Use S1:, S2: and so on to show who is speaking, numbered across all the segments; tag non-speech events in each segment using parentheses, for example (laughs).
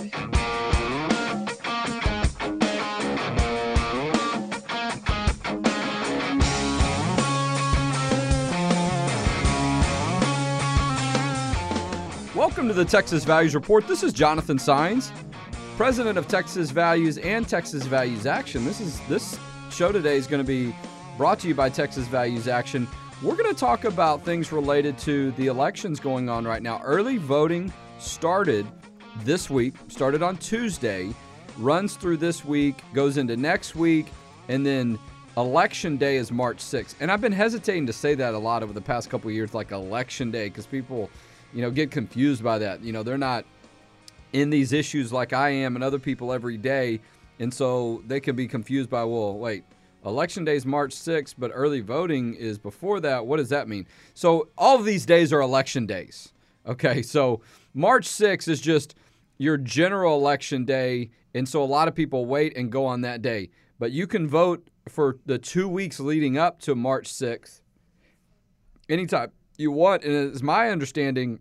S1: Welcome to the Texas Values Report. This is Jonathan Saenz, president of Texas Values and Texas Values Action. This is this show today is going to be brought to you by Texas Values Action. We're going to talk about things related to the elections going on right now. Early voting started this week, started on Tuesday, runs through this week, goes into next week, and then election day is March 6th. And I've been hesitating to say that a lot over the past couple years, like election day, because people you know, get confused by that. You know, they're not in these issues like I am and other people every day. And so they can be confused by, well, wait, election day is March 6th, but early voting is before that. What does that mean? So all of these days are election days. Okay, so March 6th is just your general election day. And so a lot of people wait and go on that day. But you can vote for the two weeks leading up to March 6th anytime you want. And it's my understanding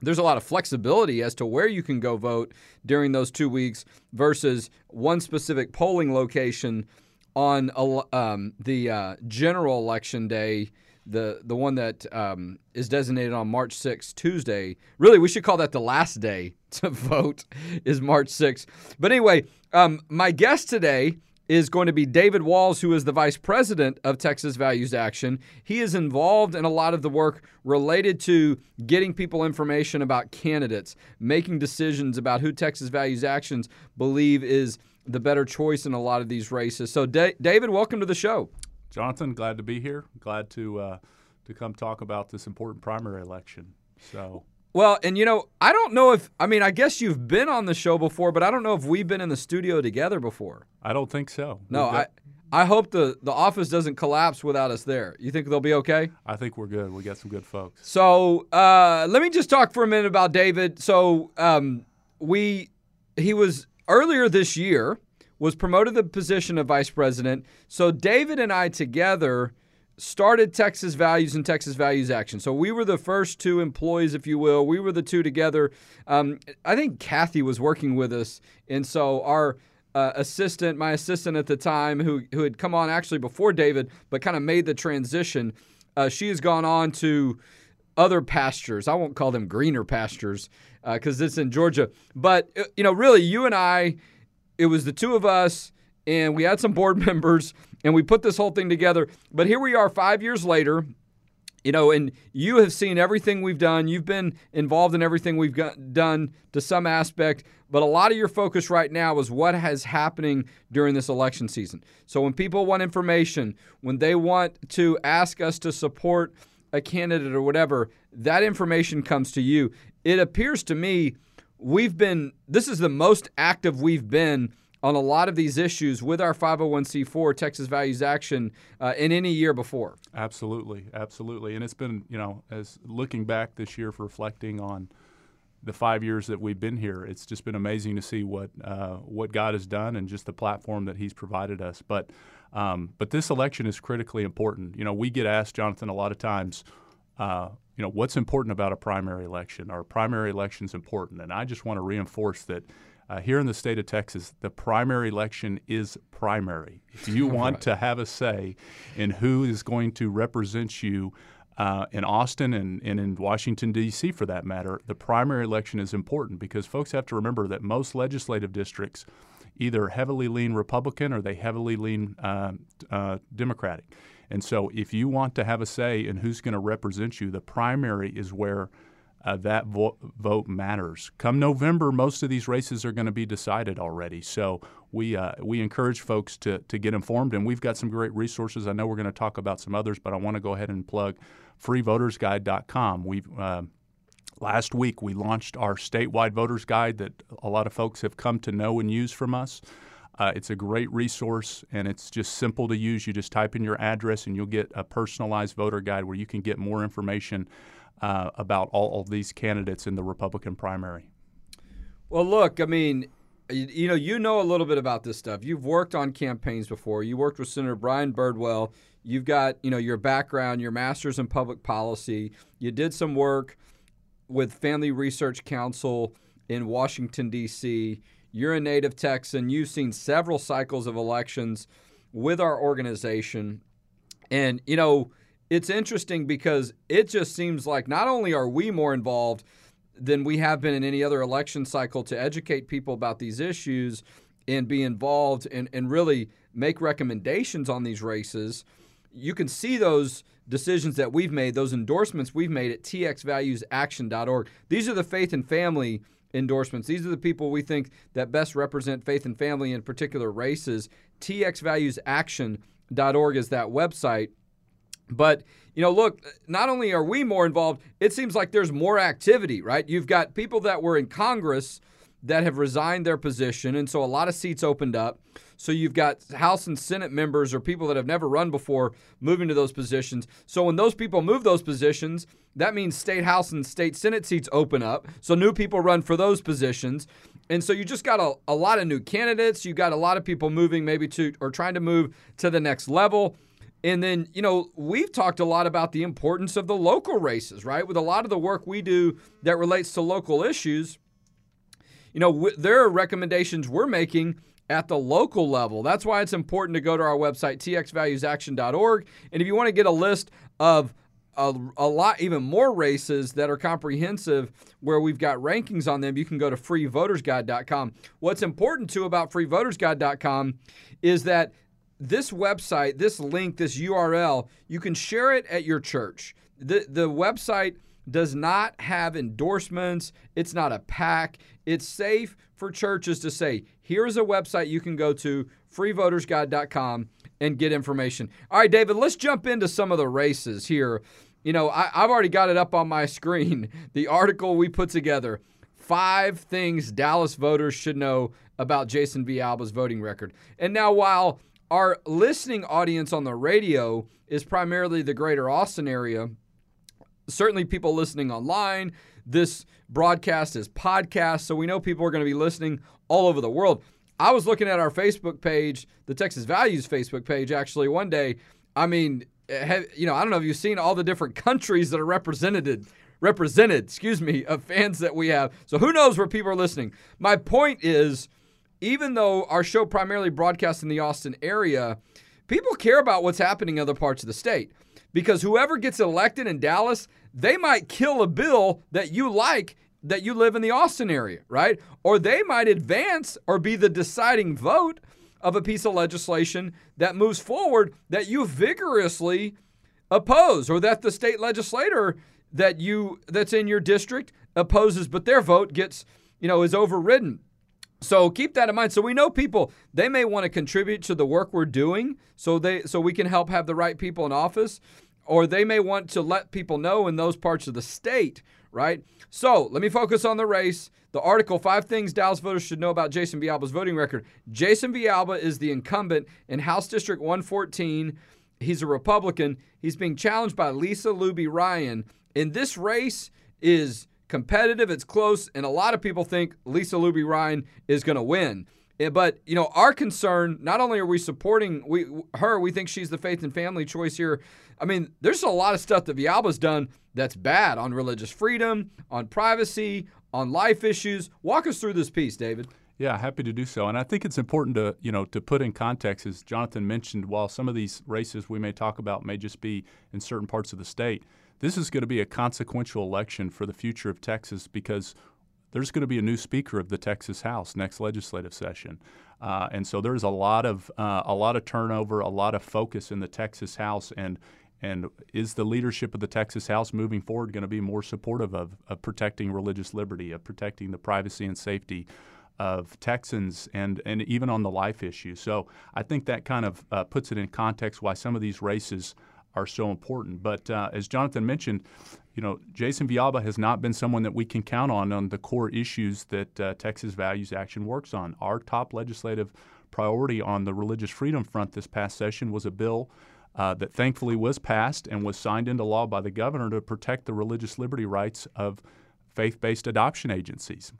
S1: there's a lot of flexibility as to where you can go vote during those two weeks versus one specific polling location on um, the uh, general election day, the the one that um, is designated on March 6th, Tuesday. Really, we should call that the last day (laughs) to vote is March 6th. But anyway, um, my guest today is going to be David Walls, who is the vice president of Texas Values Action. He is involved in a lot of the work related to getting people information about candidates, making decisions about who Texas Values Actions believe is the better choice in a lot of these races. So, da- David, welcome to the show.
S2: Jonathan, glad to be here. Glad to uh, to come talk about this important primary election. So,
S1: well, and you know, I don't know if I mean, I guess you've been on the show before, but I don't know if we've been in the studio together before.
S2: I don't think so.
S1: No, I I hope the the office doesn't collapse without us there. You think they'll be okay?
S2: I think we're good. We got some good folks.
S1: So, uh, let me just talk for a minute about David. So, um, we he was earlier this year was promoted the position of vice president. So, David and I together started Texas Values and Texas Values Action. So we were the first two employees, if you will. We were the two together. Um, I think Kathy was working with us, and so our uh, assistant, my assistant at the time, who who had come on actually before David, but kind of made the transition. Uh, she has gone on to other pastures. I won't call them greener pastures because uh, it's in Georgia. But uh, you know, really, you and I, it was the two of us, and we had some board (laughs) members and we put this whole thing together. But here we are five years later. You know, and you have seen everything we've done. You've been involved in everything we've got, done to some aspect, but a lot of your focus right now is what has happening during this election season. So when people want information, when they want to ask us to support a candidate or whatever, that information comes to you. It appears to me we've been, this is the most active we've been on a lot of these issues with our 501c4 Texas Values Action uh, in any year before.
S2: Absolutely, absolutely, and it's been you know as looking back this year, for reflecting on the five years that we've been here, it's just been amazing to see what uh, what God has done and just the platform that He's provided us. But um, but this election is critically important. You know, we get asked, Jonathan, a lot of times. Uh, you know what's important about a primary election? Our primary election is important, and I just want to reinforce that uh, here in the state of Texas, the primary election is primary. If you (laughs) want right. to have a say in who is going to represent you uh, in Austin and, and in Washington, D.C., for that matter, the primary election is important because folks have to remember that most legislative districts either heavily lean Republican or they heavily lean uh, uh, Democratic. And so if you want to have a say in who's going to represent you, the primary is where uh, that vo- vote matters. Come November, most of these races are going to be decided already. So we uh, we encourage folks to to get informed, and we've got some great resources. I know we're going to talk about some others, but I want to go ahead and plug freevotersguide.com. We uh, last week we launched our statewide voters guide that a lot of folks have come to know and use from us. Uh, it's a great resource and it's just simple to use. You just type in your address and you'll get a personalized voter guide where you can get more information uh, about all of these candidates in the Republican primary?
S1: Well, look, I mean, you know, you know a little bit about this stuff. You've worked on campaigns before. You worked with Senator Brian Birdwell. You've got, you know, your background, your master's in public policy. You did some work with Family Research Council in Washington, D.C. You're a native Texan. You've seen several cycles of elections with our organization. And, you know, it's interesting because it just seems like not only are we more involved than we have been in any other election cycle to educate people about these issues and be involved and, and really make recommendations on these races. You can see those decisions that we've made, those endorsements we've made at txvaluesaction.org. These are the faith and family endorsements. These are the people we think that best represent faith and family in particular races. txvaluesaction.org is that website. But, you know, look, not only are we more involved, it seems like there's more activity, right? You've got people that were in Congress that have resigned their position, and so a lot of seats opened up. So you've got House and Senate members or people that have never run before moving to those positions. So when those people move those positions, that means state House and state Senate seats open up. So new people run for those positions. And so you just got a, a lot of new candidates. You got a lot of people moving maybe to or trying to move to the next level. And then, you know, we've talked a lot about the importance of the local races, right? With a lot of the work we do that relates to local issues, you know, w- there are recommendations we're making at the local level. That's why it's important to go to our website, txvaluesaction.org. And if you want to get a list of a, a, lot, even more races that are comprehensive where we've got rankings on them, you can go to freevotersguide.com. What's important too about freevotersguide.com is that this website, this link, this URL, you can share it at your church. The, the website does not have endorsements, it's not a pack. It's safe for churches to say, here's a website you can go to, freevotersguide.com, and get information. All right, David, let's jump into some of the races here. You know, I, have already got it up on my (laughs) screen, the article we put together. Five things Dallas voters should know about Jason Villalba's voting record. And now, while our listening audience on the radio is primarily the greater Austin area. Certainly, people listening online. This broadcast is podcast, so we know people are going to be listening all over the world. I was looking at our Facebook page, the Texas Values Facebook page, actually one day. I mean, eh, have, you know, I don't know if you've seen all the different (laughs) countries that are represented represented, excuse me, of fans that we have. So who knows where people are listening. My point is even though our show primarily broadcasts in the Austin area, people care about what's happening in other parts of the state. Because whoever gets elected in Dallas, they might kill a bill that you like that you live in the Austin area, right? Or they might advance or be the deciding vote of a piece of legislation that moves forward that you vigorously oppose or that the state legislator that you that's in your district opposes but their vote gets, you know, is overridden. So keep that in mind. So we know people they may want to contribute to the work we're doing, so they so we can help have the right people in office, or they may want to let people know in those parts of the state, right? So let me focus on the race. The article Five Things Dallas Voters Should Know About Jason Villalba's Voting Record. Jason Villalba is the incumbent in House District 114. He's a Republican. He's being challenged by Lisa Luby Ryan. And this race is competitive, it's close, and a lot of people think Lisa Luby Ryan is going to win. Eh, but you know, our concern not only are we supporting we her, we think she's the faith and family choice here. I mean, there's a lot of stuff that Villalba's done that's bad on religious freedom, on privacy, on life issues. Walk us through this piece, David.
S2: Yeah, happy to do so. And I think it's important to, you know, to put in context, as Jonathan mentioned, while some of these races we may talk about may just be in certain parts of the state, this is going to be a consequential election for the future of Texas because there's going to be a new Speaker of the Texas House next legislative session, uh, and so there's a lot of uh, a lot of turnover, a lot of focus in the Texas House, and and is the leadership of the Texas House moving forward going to be more supportive of, of protecting religious liberty, of protecting the privacy and safety of Texans and, and even on the life issue. So I think that kind of uh, puts it in context why some of these races are so important. But uh, as Jonathan mentioned, you know, Jason Villalba has not been someone that we can count on on the core issues that uh, Texas Values Action works on. Our top legislative priority on the religious freedom front this past session was a bill uh, that thankfully was passed and was signed into law by the governor to protect the religious liberty rights of faith-based adoption agencies.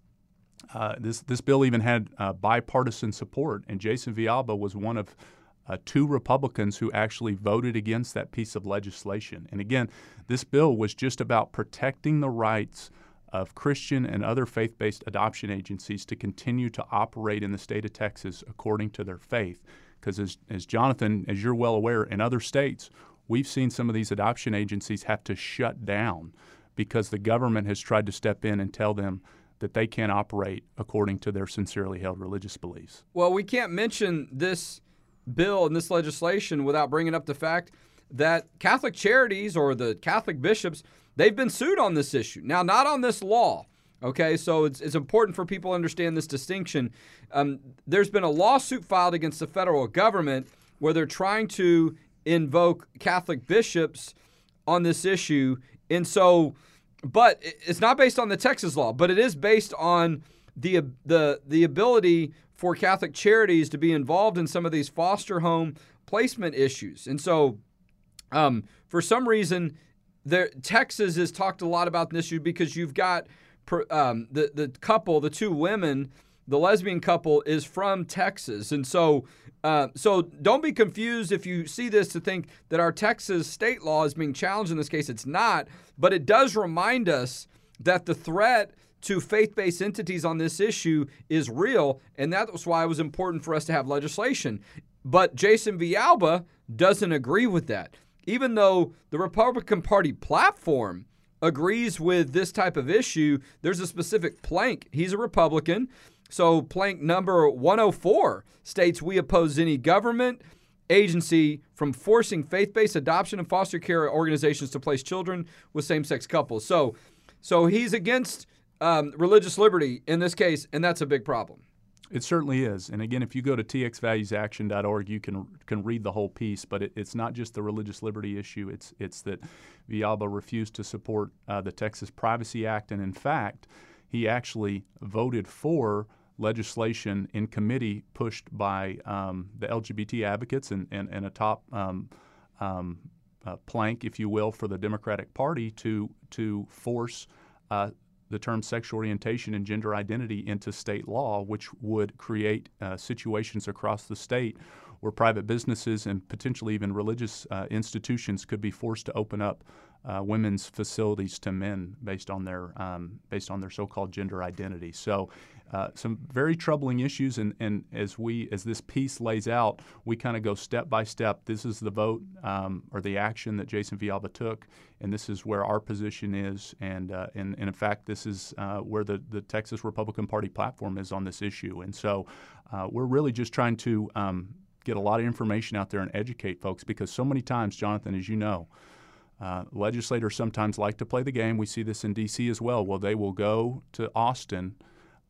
S2: Uh, this this bill even had uh, bipartisan support, and Jason Villalba was one of uh, two Republicans who actually voted against that piece of legislation. And again, this bill was just about protecting the rights of Christian and other faith based adoption agencies to continue to operate in the state of Texas according to their faith. Because, as, as Jonathan, as you're well aware, in other states, we've seen some of these adoption agencies have to shut down because the government has tried to step in and tell them that they can't operate according to their sincerely held religious beliefs.
S1: Well, we can't mention this bill and this legislation without bringing up the fact that Catholic charities or the Catholic bishops, they've been sued on this issue. Now, not on this law. Okay, so it's, it's important for people to understand this distinction. Um, there's been a lawsuit filed against the federal government where they're trying to invoke Catholic bishops on this issue. And so, but it's not based on the Texas law, but it is based on the the the ability for Catholic charities to be involved in some of these foster home placement issues. And so, um, for some reason, there Texas has talked a lot about this issue because you've got um, the the couple, the two women, the lesbian couple is from Texas, and so uh, so don't be confused if you see this to think that our Texas state law is being challenged in this case. It's not, but it does remind us that the threat to faith based entities on this issue is real, and that's why it was important for us to have legislation. But Jason Villalba doesn't agree with that. Even though the Republican Party platform agrees with this type of issue, there's a specific plank. He's a Republican. So, plank number 104 states we oppose any government agency from forcing faith based adoption and foster care organizations to place children with same sex couples. So, so he's against um, religious liberty in this case, and that's a big problem.
S2: It certainly is. And again, if you go to txvaluesaction.org, you can can read the whole piece. But it, it's not just the religious liberty issue. It's it's that Villalba refused to support uh, the Texas Privacy Act, and in fact, he actually voted for legislation in committee pushed by um, the LGBT advocates and, and, and a top um, um, uh, plank, if you will, for the Democratic Party to, to force uh, the term sexual orientation and gender identity into state law, which would create uh, situations across the state where private businesses and potentially even religious uh, institutions could be forced to open up uh, women's facilities to men based on their um, based on their so-called gender identity. So uh, some very troubling issues, and, and as we as this piece lays out, we kind of go step by step. This is the vote um, or the action that Jason Villalba took, and this is where our position is, and uh, and, and, in fact, this is uh, where the the Texas Republican Party platform is on this issue, and so uh, we're really just trying to um, get a lot of information out there and educate folks because so many times, Jonathan, as you know. Uh, legislators sometimes like to play the game. We see this in D.C. as well. Well, they will go to Austin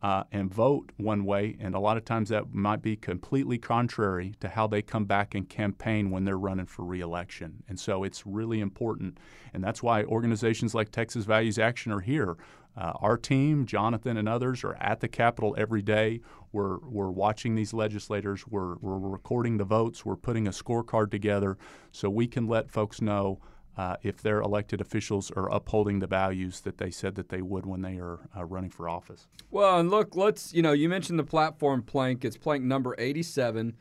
S2: uh, and vote one way, and a lot of times that might be completely contrary to how they come back and campaign when they're running for reelection. And so it's really important, and that's why organizations like Texas Values Action are here. Uh, our team, Jonathan and others, are at the Capitol every day. We're, we're watching these legislators. We're, we're recording the votes. We're putting a scorecard together so we can let folks know uh, if their elected officials are upholding the values that they said that they would when they are uh, running for office.
S1: Well, and look, let's, you know, you mentioned the platform plank. It's plank number 87,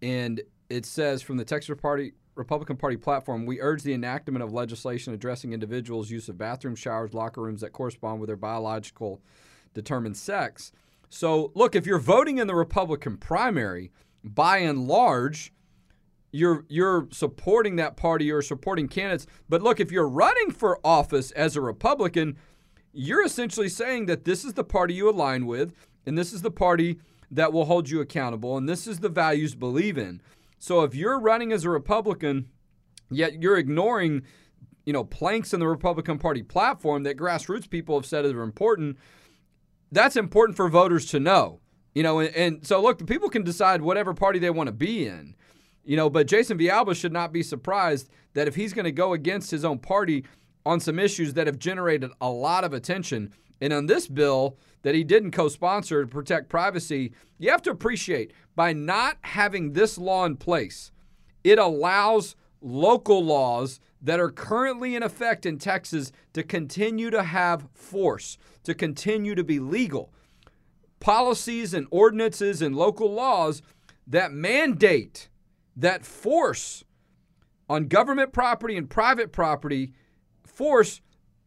S1: and it says from the Texas Party Republican Party platform, we urge the enactment of legislation addressing individuals' use of bathrooms, showers, locker rooms that correspond with their biological determined sex. So, look, if you're voting in the Republican primary, by and large, you're you're supporting that party, you're supporting candidates. But look, if you're running for office as a Republican, you're essentially saying that this is the party you align with, and this is the party that will hold you accountable, and this is the values believe in. So if you're running as a Republican, yet you're ignoring, you know, planks in the Republican Party platform that grassroots people have said are important, that's important for voters to know. You know, and, and so look, the people can decide whatever party they want to be in. You know, but Jason Villalba should not be surprised that if he's going to go against his own party on some issues that have generated a lot of attention, and on this bill that he didn't co sponsor to protect privacy, you have to appreciate by not having this law in place, it allows local laws that are currently in effect in Texas to continue to have force, to continue to be legal. Policies and ordinances and local laws that mandate that force on government property and private property, force,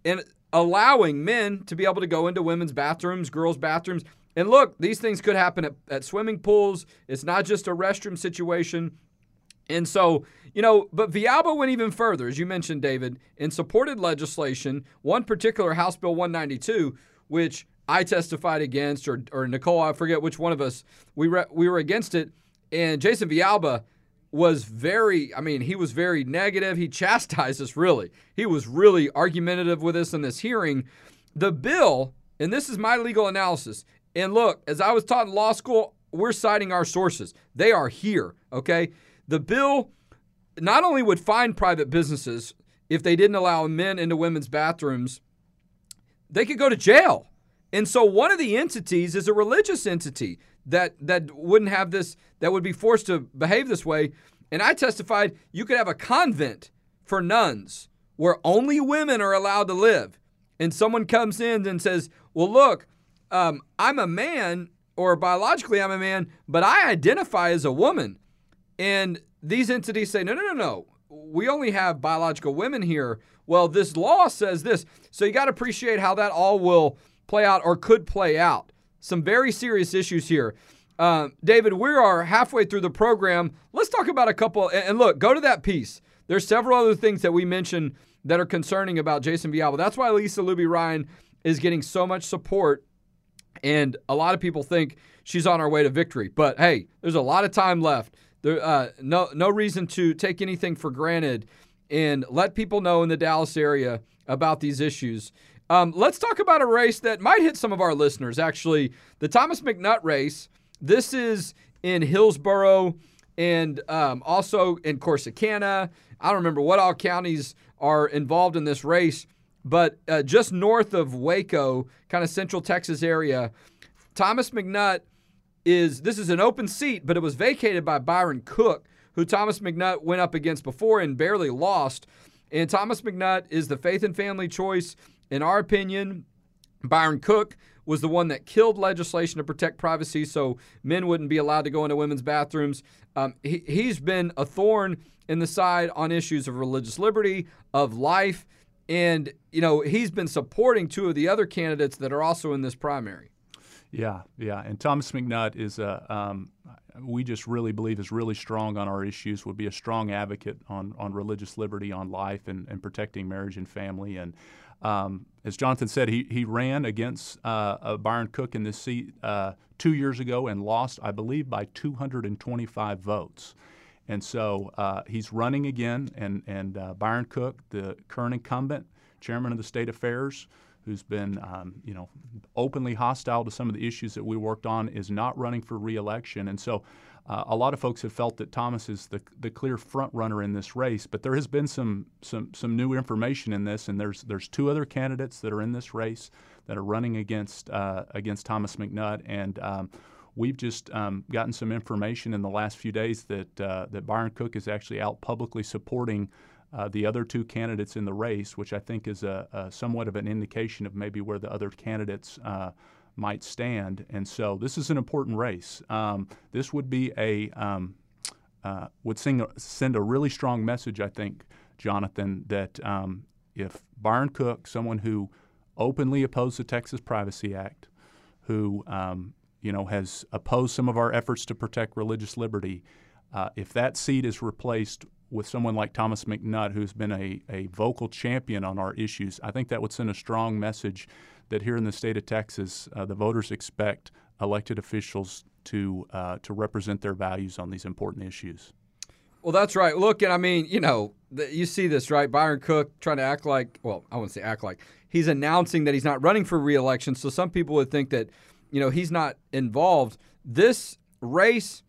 S1: and allowing men to be able to go into women's bathrooms, girls' bathrooms. And look, these things could happen at, at swimming pools. It's not just a restroom situation. And so, you know, but Villalba went even further, as you mentioned, David, and supported legislation, one particular House Bill 192, which I testified against, or, or Nicole, I forget which one of us, we, re- we were against it. And Jason Villalba was very, I mean, he was very negative. He chastised us, really. He was really argumentative with us in this hearing. The bill, and this is my legal analysis, and look, as I was taught in law school, we're citing our sources. They are here, okay? The bill not only would fine private businesses if they didn't allow men into women's bathrooms, they could go to jail. And so one of the entities is a religious entity that that wouldn't have this that would be forced to behave this way. And I testified you could have a convent for nuns where only women are allowed to live. And someone comes in and says, "Well, look, um, I'm a man, or biologically I'm a man, but I identify as a woman." And these entities say, no, no, no, no. We only have biological women here. Well, this law says this. So you got to appreciate how that all will play out or could play out. Some very serious issues here. Uh, David, we are halfway through the program. Let's talk about a couple. And look, go to that piece. There's several other things that we mentioned that are concerning about Jason Villalba. That's why Lisa Luby Ryan is getting so much support. And a lot of people think she's on her way to victory. But hey, there's a lot of time left. There, uh, no, no reason to take anything for granted, and let people know in the Dallas area about these issues. Um, let's talk about a race that might hit some of our listeners. Actually, the Thomas McNutt race. This is in Hillsboro and um, also in Corsicana. I don't remember what all counties are involved in this race, but uh, just north of Waco, kind of central Texas area, Thomas McNutt is this is an open seat, but it was vacated by Byron Cook, who Thomas McNutt went up against before and barely lost. And Thomas McNutt is the faith and family choice, in our opinion. Byron Cook was the one that killed legislation to protect privacy so men wouldn't be allowed to go into women's bathrooms. Um, he, he's been a thorn in the side on issues of religious liberty, of life, and you know he's been supporting two of the other candidates that are also in this primary.
S2: Yeah, yeah, and Thomas McNutt is a um, we just really believe is really strong on our issues. Would be a strong advocate on on religious liberty, on life, and, and protecting marriage and family. And um, as Jonathan said, he he ran against uh, uh, Byron Cook in this seat uh, two years ago and lost, I believe, by 225 votes. And so uh, he's running again, and and uh, Byron Cook, the current incumbent chairman of the state affairs who's been, um, you know, openly hostile to some of the issues that we worked on, is not running for reelection. And so, uh, a lot of folks have felt that Thomas is the, the clear front runner in this race. But there has been some some some new information in this, and there's there's two other candidates that are in this race that are running against uh, against Thomas McNutt, and um, we've just um, gotten some information in the last few days that uh, that Byron Cook is actually out publicly supporting uh, the other two candidates in the race, which I think is a, a, somewhat of an indication of maybe where the other candidates uh, might stand. And so this is an important race. Um, this would be a um, uh, would sing, send a really strong message, I think, Jonathan, that um, if Byron Cook, someone who openly opposed the Texas Privacy Act, who um, you know has opposed some of our efforts to protect religious liberty, uh, if that seat is replaced with someone like Thomas McNutt, who's been a, a vocal champion on our issues, I think that would send a strong message that here in the state of Texas, uh, the voters expect elected officials to uh, to represent their values on these important issues.
S1: Well, that's right. Look, and I mean, you know, the, you see this, right? Byron Cook trying to act like, well, I wouldn't say act like, he's announcing that he's not running for reelection. So some people would think that, you know, he's not involved. This race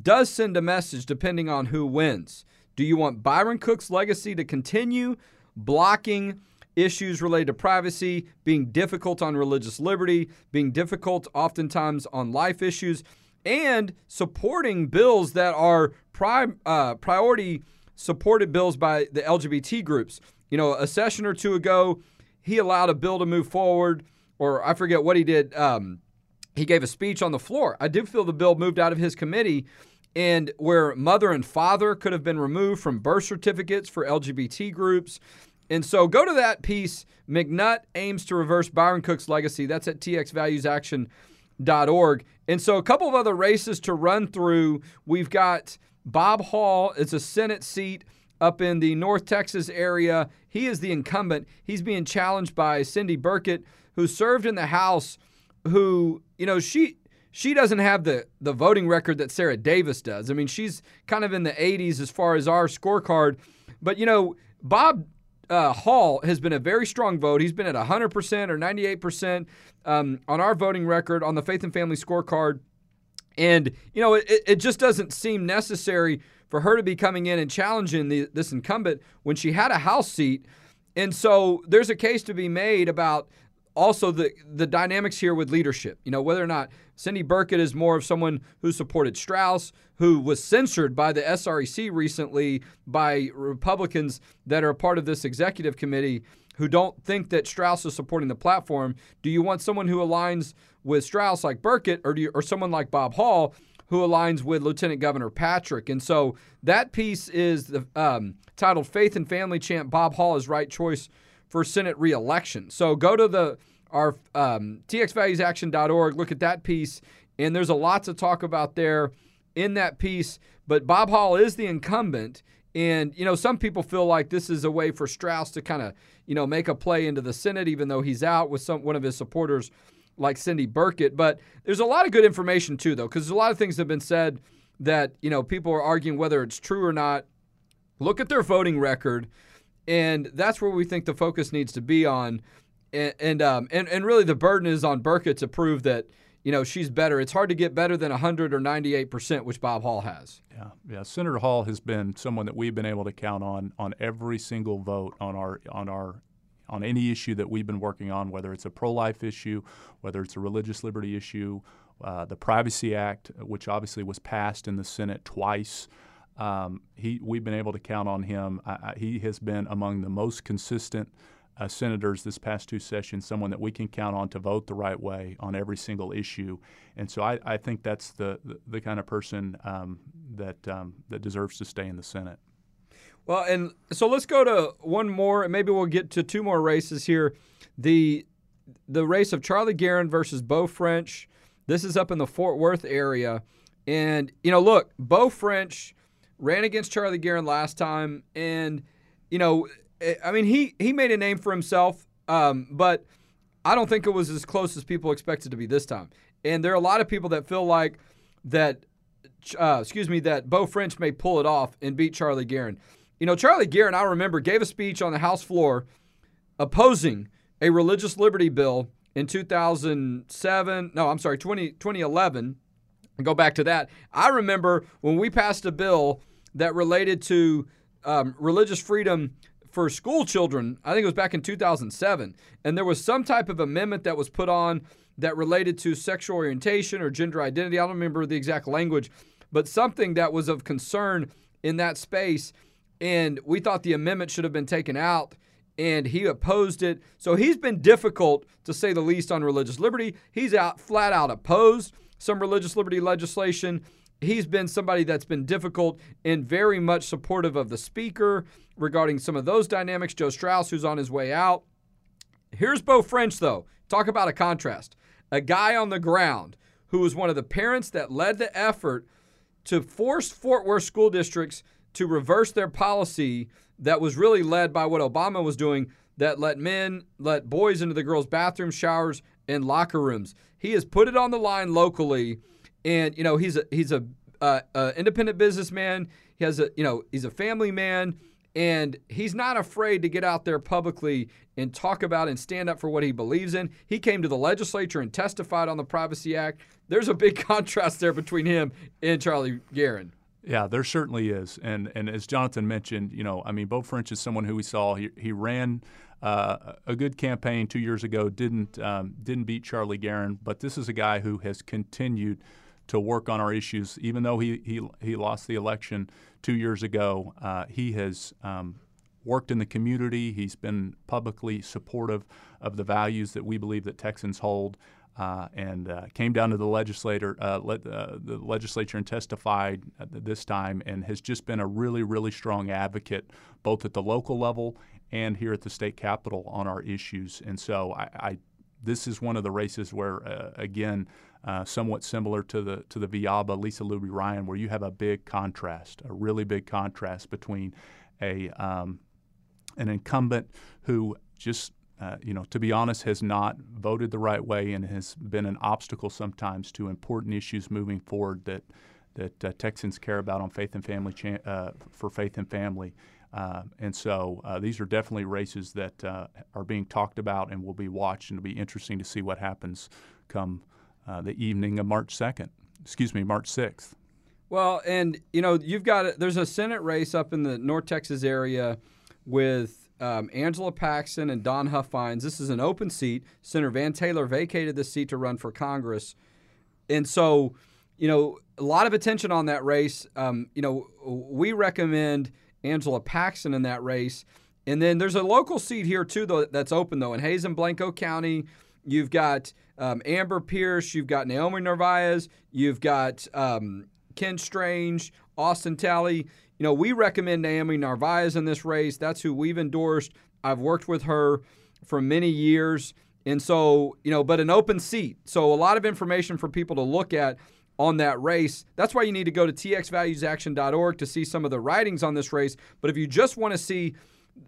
S1: does send a message depending on who wins. Do you want Byron Cook's legacy to continue blocking issues related to privacy, being difficult on religious liberty, being difficult oftentimes on life issues, and supporting bills that are uh, priority supported bills by the LGBT groups? You know, a session or two ago, he allowed a bill to move forward, or I forget what he did. Um, he gave a speech on the floor. I do feel the bill moved out of his committee and where mother and father could have been removed from birth certificates for LGBT groups, and so go to that piece. McNutt aims to reverse Byron Cook's legacy. That's at txvaluesaction.org. And so a couple of other races to run through. We've got Bob Hall. It's a Senate seat up in the North Texas area. He is the incumbent. He's being challenged by Cindy Burkett, who served in the House, who, you know, she she doesn't have the the voting record that Sarah Davis does. I mean, she's kind of in the 80s as far as our scorecard. But you know, Bob uh, Hall has been a very strong vote. He's been at 100% or 98% um, on our voting record on the Faith and Family scorecard. And, you know, it, it just doesn't seem necessary for her to be coming in and challenging the, this incumbent when she had a House seat. And so there's a case to be made about also the the dynamics here with leadership. You know, whether or not Cindy Burkett is more of someone who supported Straus, who was censored by the SREC recently by Republicans that are part of this executive committee who don't think that Straus is supporting the platform. Do you want someone who aligns with Straus like Burkett, or do you, or someone like Bob Hall who aligns with Lieutenant Governor Patrick. And so that piece is the, um, titled Faith and Family Champ Bob Hall is Right Choice for Senate Reelection. So go to the our um, txvaluesaction.org, look at that piece, and there's a lot to talk about there in that piece. But Bob Hall is the incumbent. And, you know, some people feel like this is a way for Straus to kind of, you know, make a play into the Senate, even though he's out with some one of his supporters like Cindy Burkett. But there's a lot of good information too, though, because there's a lot of things have been said that you know people are arguing whether it's true or not. Look at their voting record, and that's where we think the focus needs to be on. And and um, and, and really, the burden is on Burkett to prove that you know she's better. It's hard to get better than 100 or 98 percent, which Bob Hall has.
S2: Yeah, yeah. Senator Hall has been someone that we've been able to count on on every single vote on our on our on any issue that we've been working on, whether it's a pro life issue, whether it's a religious liberty issue, uh, the Privacy Act, which obviously was passed in the Senate twice. Um, he, we've been able to count on him. I, I, he has been among the most consistent uh, senators this past two sessions, someone that we can count on to vote the right way on every single issue. And so I, I think that's the, the, the, kind of person um, that, um, that deserves to stay in the Senate.
S1: Well, and so let's go to one more, and maybe we'll get to two more races here. The the race of Charlie Geren versus Bo French. This is up in the Fort Worth area, and you know, look, Bo French ran against Charlie Geren last time, and you know, I mean, he he made a name for himself, um, but I don't think it was as close as people expected to be this time. And there are a lot of people that feel like that, uh, excuse me, that Bo French may pull it off and beat Charlie Geren. You know, Charlie Geren, I remember, gave a speech on the House floor opposing a religious liberty bill in 2007. No, I'm sorry, 20, 2011. Go back to that. I remember when we passed a bill that related to um, religious freedom for school children. I think it was back in 2007. And there was some type of amendment that was put on that related to sexual orientation or gender identity. I don't remember the exact language, but something that was of concern in that space and we thought the amendment should have been taken out and he opposed it. So he's been difficult to say the least on religious liberty. He's out flat out opposed some religious liberty legislation. He's been somebody that's been difficult and very much supportive of the speaker regarding some of those dynamics. Joe Straus, who's on his way out. Here's Bo French, though. Talk about a contrast. A guy on the ground who was one of the parents that led the effort to force Fort Worth school districts to reverse their policy that was really led by what Obama was doing that let men, let boys into the girls' bathrooms, showers, and locker rooms. He has put it on the line locally, and you know he's a he's a uh, uh, independent businessman. He has a you know he's a family man, and he's not afraid to get out there publicly and talk about and stand up for what he believes in. He came to the legislature and testified on the Privacy Act. There's a big (laughs) contrast there between him and Charlie Geren.
S2: Yeah, there certainly is, and and as Jonathan mentioned, you know, I mean, Bo French is someone who we saw. He, he ran uh, a good campaign two years ago. Didn't um, didn't beat Charlie Geren, but this is a guy who has continued to work on our issues, even though he he he lost the election two years ago. Uh, he has. Um, worked in the community. He's been publicly supportive of the values that we believe that Texans hold uh, and uh, came down to the legislator, uh, le- uh, the legislature, and testified this time, and has just been a really, really strong advocate, both at the local level and here at the state capitol on our issues. And so I this is one of the races where, uh, again, uh, somewhat similar to the to the Villalba Lisa Luby Ryan, where you have a big contrast, a really big contrast between a um, an incumbent who just uh, you know, to be honest, has not voted the right way and has been an obstacle sometimes to important issues moving forward that that uh, Texans care about on faith and family cha- uh, for faith and family. Uh, and so uh, these are definitely races that uh, are being talked about and will be watched, and it'll be interesting to see what happens come the evening of March 2nd. Excuse me, March 6th.
S1: Well, and you know, you've got there's a Senate race up in the North Texas area with um, Angela Paxton and Don Huffines. This is an open seat. Senator Van Taylor vacated the seat to run for Congress. And so, you know, a lot of attention on that race. Um, you know, we recommend Angela Paxton in that race. And then there's a local seat here, too, though, that's open, though, in Hays and Blanco County. You've got um, Amber Pierce. You've got Naomi Narvaez. You've got um, Ken Strange, Austin Talley. You know, we recommend Naomi Narvaez in this race. That's who we've endorsed. I've worked with her for many years. And so, you know, but an open seat. So a lot of information for people to look at on that race. That's why you need to go to txvaluesaction.org to see some of the writings on this race. But if you just want to see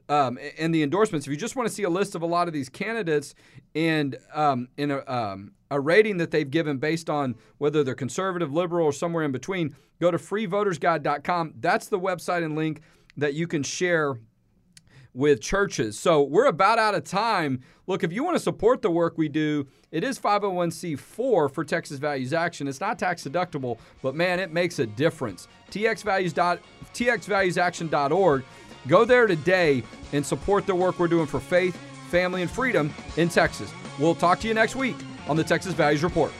S1: um, the endorsements, if you just want to see a list of a lot of these candidates and um, in a, um, a rating that they've given based on whether they're conservative, liberal, or somewhere in between, go to freevotersguide.com. That's the website and link that you can share with churches. So we're about out of time. Look, if you want to support the work we do, it is 501c4 for Texas Values Action. It's not tax deductible, but man, it makes a difference. TXValues txvaluesaction.org. Go there today and support the work we're doing for faith, family, and freedom in Texas. We'll talk to you next week on the Texas Values Report.